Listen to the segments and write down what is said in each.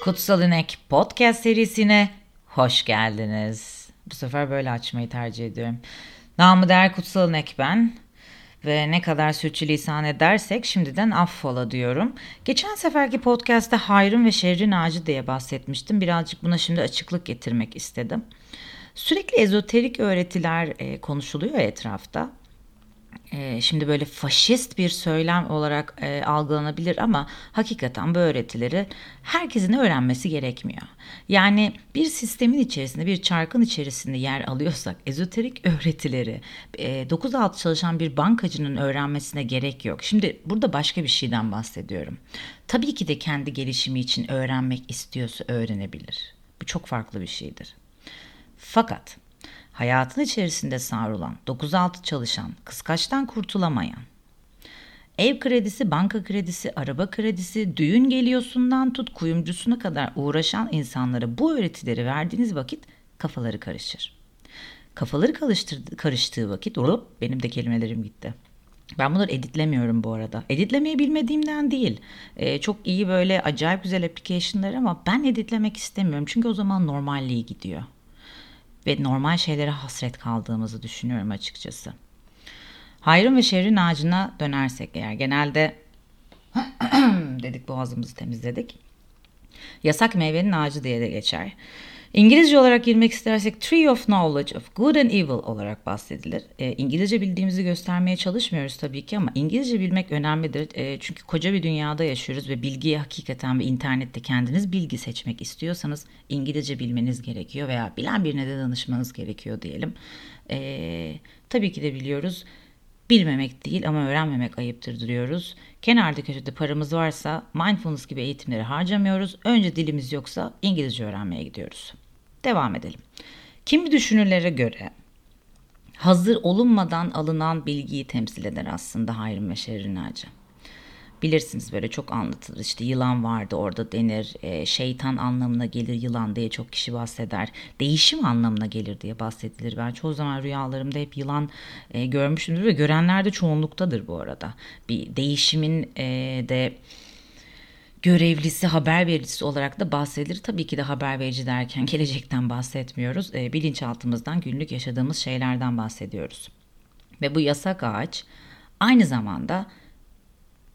Kutsal İnek podcast serisine hoş geldiniz. Bu sefer böyle açmayı tercih ediyorum. Namı değer Kutsal İnek ben ve ne kadar sürçülisan edersek şimdiden affola diyorum. Geçen seferki podcast'te hayrın ve şerrin ağacı diye bahsetmiştim. Birazcık buna şimdi açıklık getirmek istedim. Sürekli ezoterik öğretiler e, konuşuluyor etrafta. E, şimdi böyle faşist bir söylem olarak e, algılanabilir ama hakikaten bu öğretileri herkesin öğrenmesi gerekmiyor. Yani bir sistemin içerisinde, bir çarkın içerisinde yer alıyorsak ezoterik öğretileri e, 9-6 çalışan bir bankacının öğrenmesine gerek yok. Şimdi burada başka bir şeyden bahsediyorum. Tabii ki de kendi gelişimi için öğrenmek istiyorsa öğrenebilir. Bu çok farklı bir şeydir. Fakat hayatın içerisinde savrulan, 9-6 çalışan, kıskaçtan kurtulamayan, ev kredisi, banka kredisi, araba kredisi, düğün geliyorsundan tut kuyumcusuna kadar uğraşan insanlara bu öğretileri verdiğiniz vakit kafaları karışır. Kafaları karıştığı vakit, olup benim de kelimelerim gitti. Ben bunları editlemiyorum bu arada. Editlemeyi bilmediğimden değil. Ee, çok iyi böyle acayip güzel application'lar ama ben editlemek istemiyorum. Çünkü o zaman normalliği gidiyor ve normal şeylere hasret kaldığımızı düşünüyorum açıkçası. Hayrın ve şerrin ağacına dönersek eğer genelde dedik boğazımızı temizledik. Yasak meyvenin ağacı diye de geçer. İngilizce olarak girmek istersek Tree of Knowledge of Good and Evil olarak bahsedilir. E, İngilizce bildiğimizi göstermeye çalışmıyoruz tabii ki ama İngilizce bilmek önemlidir. E, çünkü koca bir dünyada yaşıyoruz ve bilgiyi hakikaten ve internette kendiniz bilgi seçmek istiyorsanız İngilizce bilmeniz gerekiyor veya bilen birine de danışmanız gerekiyor diyelim. E, tabii ki de biliyoruz bilmemek değil ama öğrenmemek ayıptır diyoruz. Kenarda köşede paramız varsa mindfulness gibi eğitimleri harcamıyoruz. Önce dilimiz yoksa İngilizce öğrenmeye gidiyoruz. Devam edelim. Kimi düşünürlere göre hazır olunmadan alınan bilgiyi temsil eder aslında hayrın ve şerrin ağacı. Bilirsiniz böyle çok anlatılır işte yılan vardı orada denir e, şeytan anlamına gelir yılan diye çok kişi bahseder değişim anlamına gelir diye bahsedilir ben çoğu zaman rüyalarımda hep yılan e, görmüşümdür ve görenler de çoğunluktadır bu arada bir değişimin e, de görevlisi, haber vericisi olarak da bahsedilir. Tabii ki de haber verici derken gelecekten bahsetmiyoruz. E, bilinçaltımızdan günlük yaşadığımız şeylerden bahsediyoruz. Ve bu yasak ağaç aynı zamanda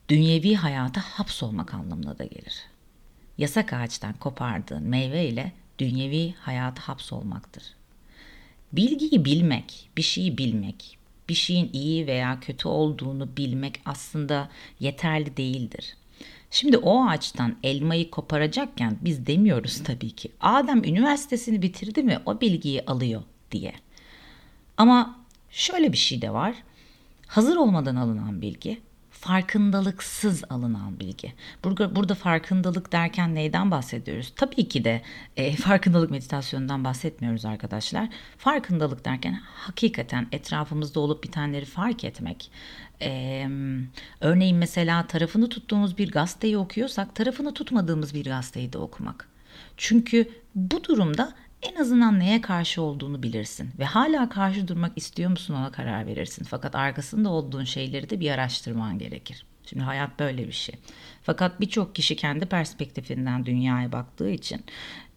dünyevi hayata hapsolmak anlamına da gelir. Yasak ağaçtan kopardığın meyve ile dünyevi hayata hapsolmaktır. Bilgiyi bilmek, bir şeyi bilmek, bir şeyin iyi veya kötü olduğunu bilmek aslında yeterli değildir. Şimdi o ağaçtan elmayı koparacakken biz demiyoruz tabii ki. Adem üniversitesini bitirdi mi o bilgiyi alıyor diye. Ama şöyle bir şey de var. Hazır olmadan alınan bilgi farkındalıksız alınan bilgi. Burada, burada farkındalık derken neyden bahsediyoruz? Tabii ki de e, farkındalık meditasyonundan bahsetmiyoruz arkadaşlar. Farkındalık derken hakikaten etrafımızda olup bitenleri fark etmek. Ee, örneğin mesela tarafını tuttuğumuz bir gazeteyi okuyorsak tarafını tutmadığımız bir gazeteyi de okumak. Çünkü bu durumda en azından neye karşı olduğunu bilirsin ve hala karşı durmak istiyor musun ona karar verirsin. Fakat arkasında olduğun şeyleri de bir araştırman gerekir. Şimdi hayat böyle bir şey. Fakat birçok kişi kendi perspektifinden dünyaya baktığı için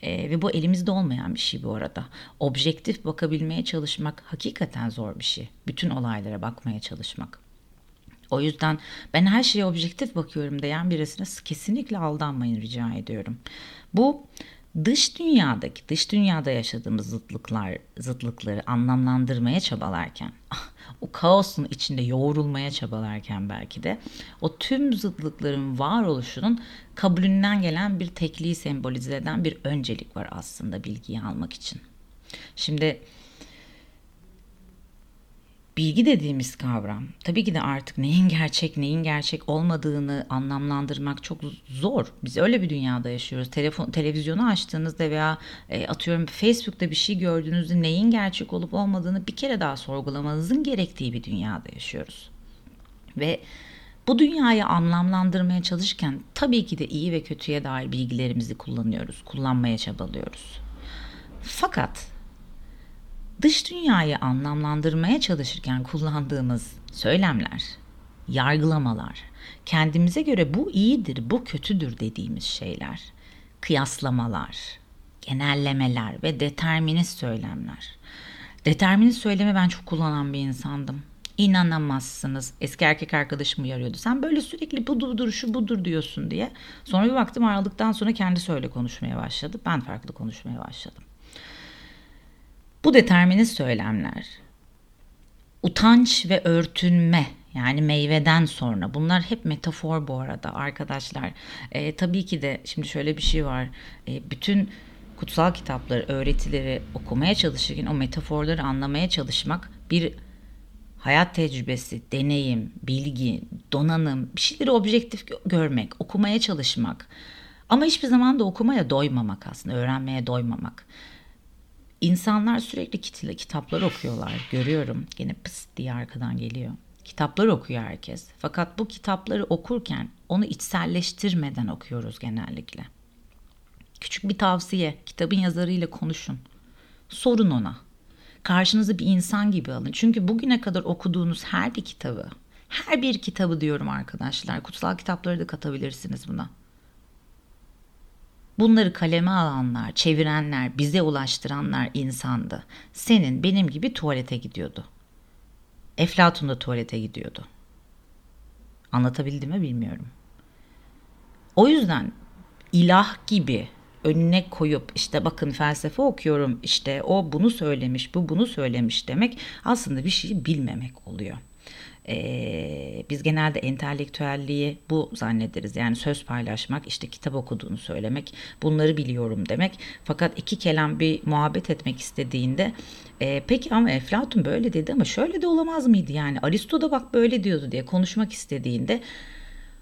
e, ve bu elimizde olmayan bir şey bu arada. Objektif bakabilmeye çalışmak hakikaten zor bir şey. Bütün olaylara bakmaya çalışmak. O yüzden ben her şeye objektif bakıyorum diyen birisine kesinlikle aldanmayın rica ediyorum. Bu dış dünyadaki, dış dünyada yaşadığımız zıtlıklar, zıtlıkları anlamlandırmaya çabalarken, o kaosun içinde yoğrulmaya çabalarken belki de o tüm zıtlıkların varoluşunun kabulünden gelen bir tekliği sembolize eden bir öncelik var aslında bilgiyi almak için. Şimdi bilgi dediğimiz kavram tabii ki de artık neyin gerçek neyin gerçek olmadığını anlamlandırmak çok zor. Biz öyle bir dünyada yaşıyoruz. Telefon televizyonu açtığınızda veya e, atıyorum Facebook'ta bir şey gördüğünüzde neyin gerçek olup olmadığını bir kere daha sorgulamanızın gerektiği bir dünyada yaşıyoruz. Ve bu dünyayı anlamlandırmaya çalışırken tabii ki de iyi ve kötüye dair bilgilerimizi kullanıyoruz, kullanmaya çabalıyoruz. Fakat dış dünyayı anlamlandırmaya çalışırken kullandığımız söylemler, yargılamalar, kendimize göre bu iyidir, bu kötüdür dediğimiz şeyler kıyaslamalar, genellemeler ve determinist söylemler. Determinist söylemi ben çok kullanan bir insandım. İnanamazsınız. Eski erkek arkadaşım uyarıyordu. Sen böyle sürekli budur şu budur diyorsun diye. Sonra bir baktım ayrıldıktan sonra kendi söyle konuşmaya başladı. Ben farklı konuşmaya başladım. Bu determinist söylemler utanç ve örtünme yani meyveden sonra bunlar hep metafor bu arada arkadaşlar. E, tabii ki de şimdi şöyle bir şey var. E, bütün kutsal kitapları, öğretileri okumaya çalışırken o metaforları anlamaya çalışmak bir hayat tecrübesi, deneyim, bilgi, donanım, bir şeyleri objektif görmek, okumaya çalışmak. Ama hiçbir zaman da okumaya doymamak aslında, öğrenmeye doymamak. İnsanlar sürekli kitaplar okuyorlar. Görüyorum. Yine pıs diye arkadan geliyor. Kitaplar okuyor herkes. Fakat bu kitapları okurken onu içselleştirmeden okuyoruz genellikle. Küçük bir tavsiye. Kitabın yazarıyla konuşun. Sorun ona. Karşınıza bir insan gibi alın. Çünkü bugüne kadar okuduğunuz her bir kitabı, her bir kitabı diyorum arkadaşlar. Kutsal kitapları da katabilirsiniz buna. Bunları kaleme alanlar, çevirenler, bize ulaştıranlar insandı. Senin benim gibi tuvalete gidiyordu. Eflatun da tuvalete gidiyordu. Anlatabildim mi bilmiyorum. O yüzden ilah gibi önüne koyup işte bakın felsefe okuyorum işte o bunu söylemiş bu bunu söylemiş demek aslında bir şeyi bilmemek oluyor. Ee, biz genelde entelektüelliği bu zannederiz. Yani söz paylaşmak, işte kitap okuduğunu söylemek, bunları biliyorum demek. Fakat iki kelam bir muhabbet etmek istediğinde e, peki ama Eflatun böyle dedi ama şöyle de olamaz mıydı yani Aristo da bak böyle diyordu diye konuşmak istediğinde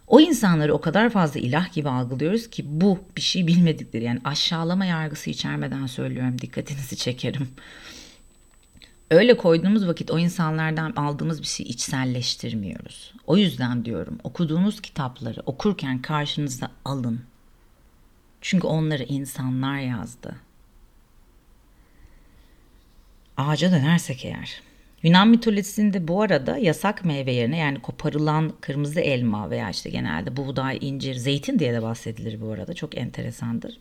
o insanları o kadar fazla ilah gibi algılıyoruz ki bu bir şey bilmedikleri yani aşağılama yargısı içermeden söylüyorum dikkatinizi çekerim. Öyle koyduğumuz vakit o insanlardan aldığımız bir şey içselleştirmiyoruz. O yüzden diyorum okuduğunuz kitapları okurken karşınıza alın. Çünkü onları insanlar yazdı. Ağaca dönersek eğer. Yunan mitolojisinde bu arada yasak meyve yerine yani koparılan kırmızı elma veya işte genelde buğday, incir, zeytin diye de bahsedilir bu arada. Çok enteresandır.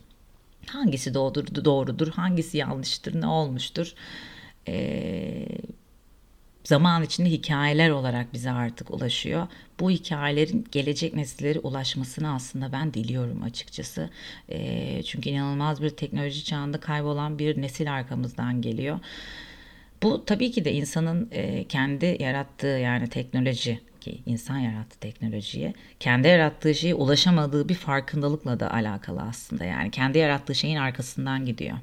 Hangisi doğrudur, doğrudur, hangisi yanlıştır, ne olmuştur? Ee, zaman içinde hikayeler olarak bize artık ulaşıyor. Bu hikayelerin gelecek nesillere ulaşmasını aslında ben diliyorum açıkçası. E, çünkü inanılmaz bir teknoloji çağında kaybolan bir nesil arkamızdan geliyor. Bu tabii ki de insanın e, kendi yarattığı yani teknoloji ki insan yarattı teknolojiye kendi yarattığı şeye ulaşamadığı bir farkındalıkla da alakalı aslında yani kendi yarattığı şeyin arkasından gidiyor.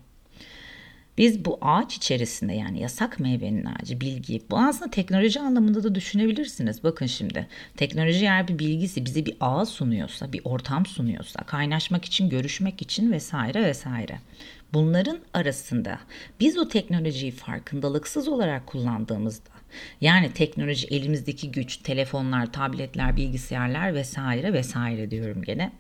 Biz bu ağaç içerisinde yani yasak meyvenin ağacı bilgi bu aslında teknoloji anlamında da düşünebilirsiniz. Bakın şimdi teknoloji eğer bir bilgisi bize bir ağ sunuyorsa bir ortam sunuyorsa kaynaşmak için görüşmek için vesaire vesaire. Bunların arasında biz o teknolojiyi farkındalıksız olarak kullandığımızda yani teknoloji elimizdeki güç, telefonlar, tabletler, bilgisayarlar vesaire vesaire diyorum gene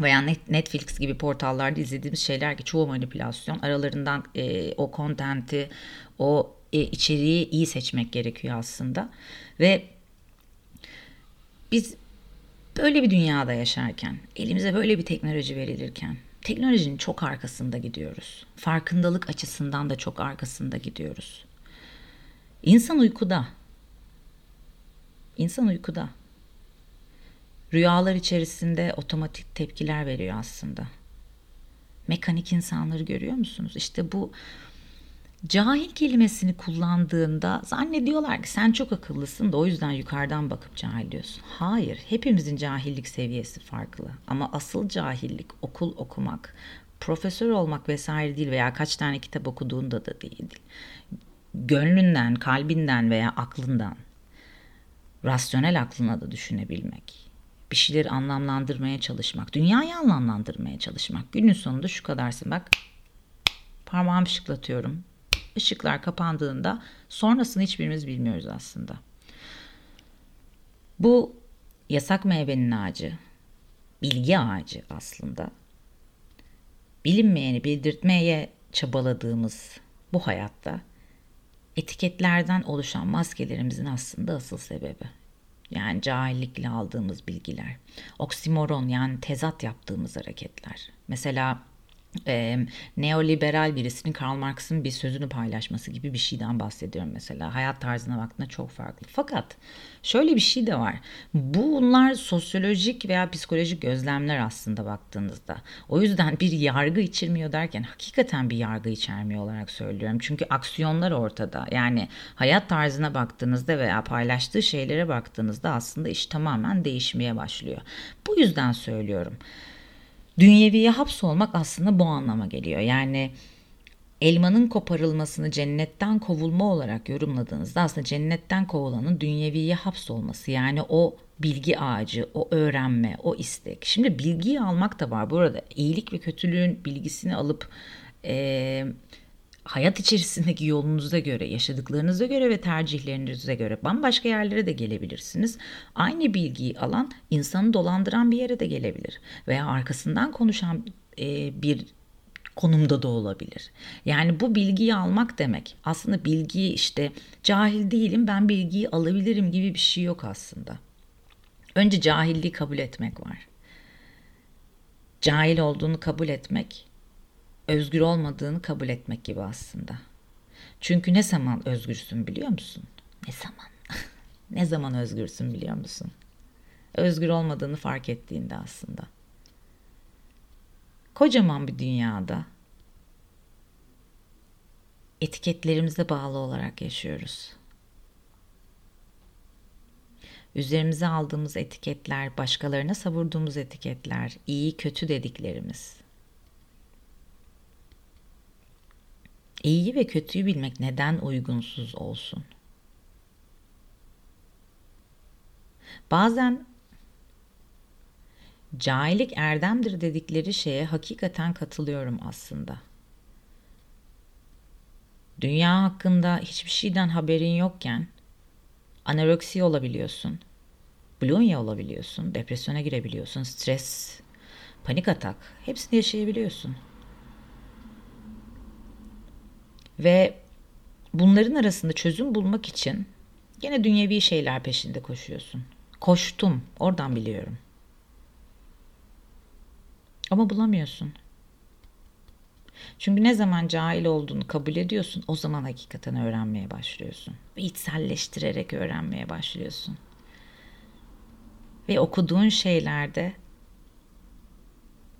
veya Netflix gibi portallarda izlediğimiz şeyler ki çoğu manipülasyon aralarından e, o kontenti o e, içeriği iyi seçmek gerekiyor aslında ve biz böyle bir dünyada yaşarken elimize böyle bir teknoloji verilirken teknolojinin çok arkasında gidiyoruz. Farkındalık açısından da çok arkasında gidiyoruz. İnsan uykuda. İnsan uykuda. Rüyalar içerisinde otomatik tepkiler veriyor aslında. Mekanik insanları görüyor musunuz? İşte bu cahil kelimesini kullandığında zannediyorlar ki sen çok akıllısın da o yüzden yukarıdan bakıp cahil diyorsun. Hayır, hepimizin cahillik seviyesi farklı. Ama asıl cahillik okul okumak, profesör olmak vesaire değil veya kaç tane kitap okuduğunda da değil. Gönlünden, kalbinden veya aklından, rasyonel aklına da düşünebilmek bir şeyleri anlamlandırmaya çalışmak, dünyayı anlamlandırmaya çalışmak. Günün sonunda şu kadarsın bak parmağımı şıklatıyorum. Işıklar kapandığında sonrasını hiçbirimiz bilmiyoruz aslında. Bu yasak meyvenin ağacı, bilgi ağacı aslında. Bilinmeyeni bildirtmeye çabaladığımız bu hayatta etiketlerden oluşan maskelerimizin aslında asıl sebebi. Yani cahillikle aldığımız bilgiler. Oksimoron yani tezat yaptığımız hareketler. Mesela e, neoliberal birisinin Karl Marx'ın bir sözünü paylaşması gibi bir şeyden bahsediyorum mesela. Hayat tarzına baktığında çok farklı. Fakat şöyle bir şey de var. Bunlar sosyolojik veya psikolojik gözlemler aslında baktığınızda. O yüzden bir yargı içirmiyor derken hakikaten bir yargı içermiyor olarak söylüyorum. Çünkü aksiyonlar ortada. Yani hayat tarzına baktığınızda veya paylaştığı şeylere baktığınızda aslında iş tamamen değişmeye başlıyor. Bu yüzden söylüyorum. Dünyeviye hapsolmak aslında bu anlama geliyor. Yani elmanın koparılmasını cennetten kovulma olarak yorumladığınızda aslında cennetten kovulanın dünyeviye hapsolması yani o bilgi ağacı, o öğrenme, o istek. Şimdi bilgiyi almak da var. Bu arada iyilik ve kötülüğün bilgisini alıp e, hayat içerisindeki yolunuza göre, yaşadıklarınıza göre ve tercihlerinize göre bambaşka yerlere de gelebilirsiniz. Aynı bilgiyi alan insanı dolandıran bir yere de gelebilir veya arkasından konuşan e, bir konumda da olabilir. Yani bu bilgiyi almak demek aslında bilgiyi işte cahil değilim ben bilgiyi alabilirim gibi bir şey yok aslında. Önce cahilliği kabul etmek var. Cahil olduğunu kabul etmek özgür olmadığını kabul etmek gibi aslında. Çünkü ne zaman özgürsün biliyor musun? Ne zaman? ne zaman özgürsün biliyor musun? Özgür olmadığını fark ettiğinde aslında. Kocaman bir dünyada etiketlerimize bağlı olarak yaşıyoruz. Üzerimize aldığımız etiketler, başkalarına savurduğumuz etiketler, iyi kötü dediklerimiz. İyiyi ve kötüyü bilmek neden uygunsuz olsun? Bazen cahillik erdemdir dedikleri şeye hakikaten katılıyorum aslında. Dünya hakkında hiçbir şeyden haberin yokken anoreksi olabiliyorsun, bulimia olabiliyorsun, depresyona girebiliyorsun, stres, panik atak hepsini yaşayabiliyorsun. Ve bunların arasında çözüm bulmak için gene dünyevi şeyler peşinde koşuyorsun. Koştum, oradan biliyorum. Ama bulamıyorsun. Çünkü ne zaman cahil olduğunu kabul ediyorsun, o zaman hakikaten öğrenmeye başlıyorsun. Ve içselleştirerek öğrenmeye başlıyorsun. Ve okuduğun şeylerde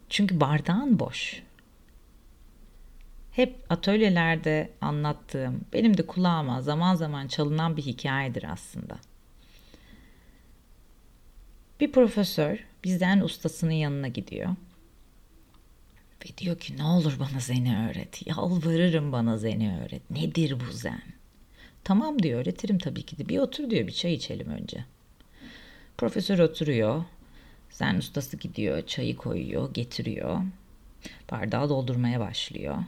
çünkü bardağın boş hep atölyelerde anlattığım, benim de kulağıma zaman zaman çalınan bir hikayedir aslında. Bir profesör bizden ustasının yanına gidiyor. Ve diyor ki ne olur bana zeni öğret. Yalvarırım bana zeni öğret. Nedir bu zen? Tamam diyor öğretirim tabii ki de. Bir otur diyor bir çay içelim önce. Profesör oturuyor. Zen ustası gidiyor çayı koyuyor getiriyor. Bardağı doldurmaya başlıyor.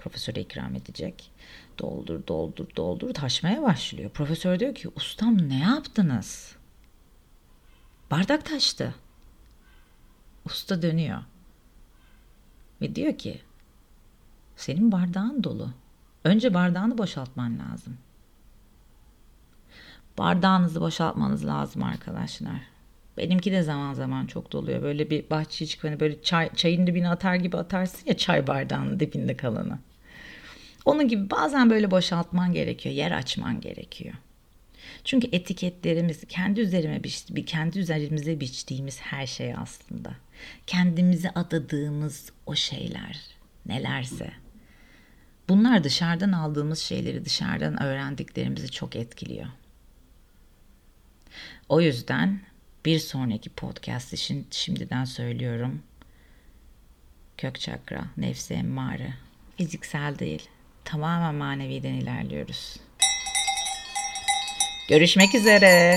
Profesöre ikram edecek. Doldur, doldur, doldur taşmaya başlıyor. Profesör diyor ki ustam ne yaptınız? Bardak taştı. Usta dönüyor. Ve diyor ki senin bardağın dolu. Önce bardağını boşaltman lazım. Bardağınızı boşaltmanız lazım arkadaşlar. Benimki de zaman zaman çok doluyor. Böyle bir bahçeye çıkıp hani böyle çay, çayın dibine atar gibi atarsın ya çay bardağının dibinde kalanı. Onun gibi bazen böyle boşaltman gerekiyor, yer açman gerekiyor. Çünkü etiketlerimiz kendi üzerime biçti, kendi üzerimize biçtiğimiz her şey aslında. Kendimize adadığımız o şeyler nelerse. Bunlar dışarıdan aldığımız şeyleri, dışarıdan öğrendiklerimizi çok etkiliyor. O yüzden bir sonraki podcast için şimdiden söylüyorum. Kök çakra, nefsi emmare, fiziksel değil, tamamen maneviden ilerliyoruz. Görüşmek üzere.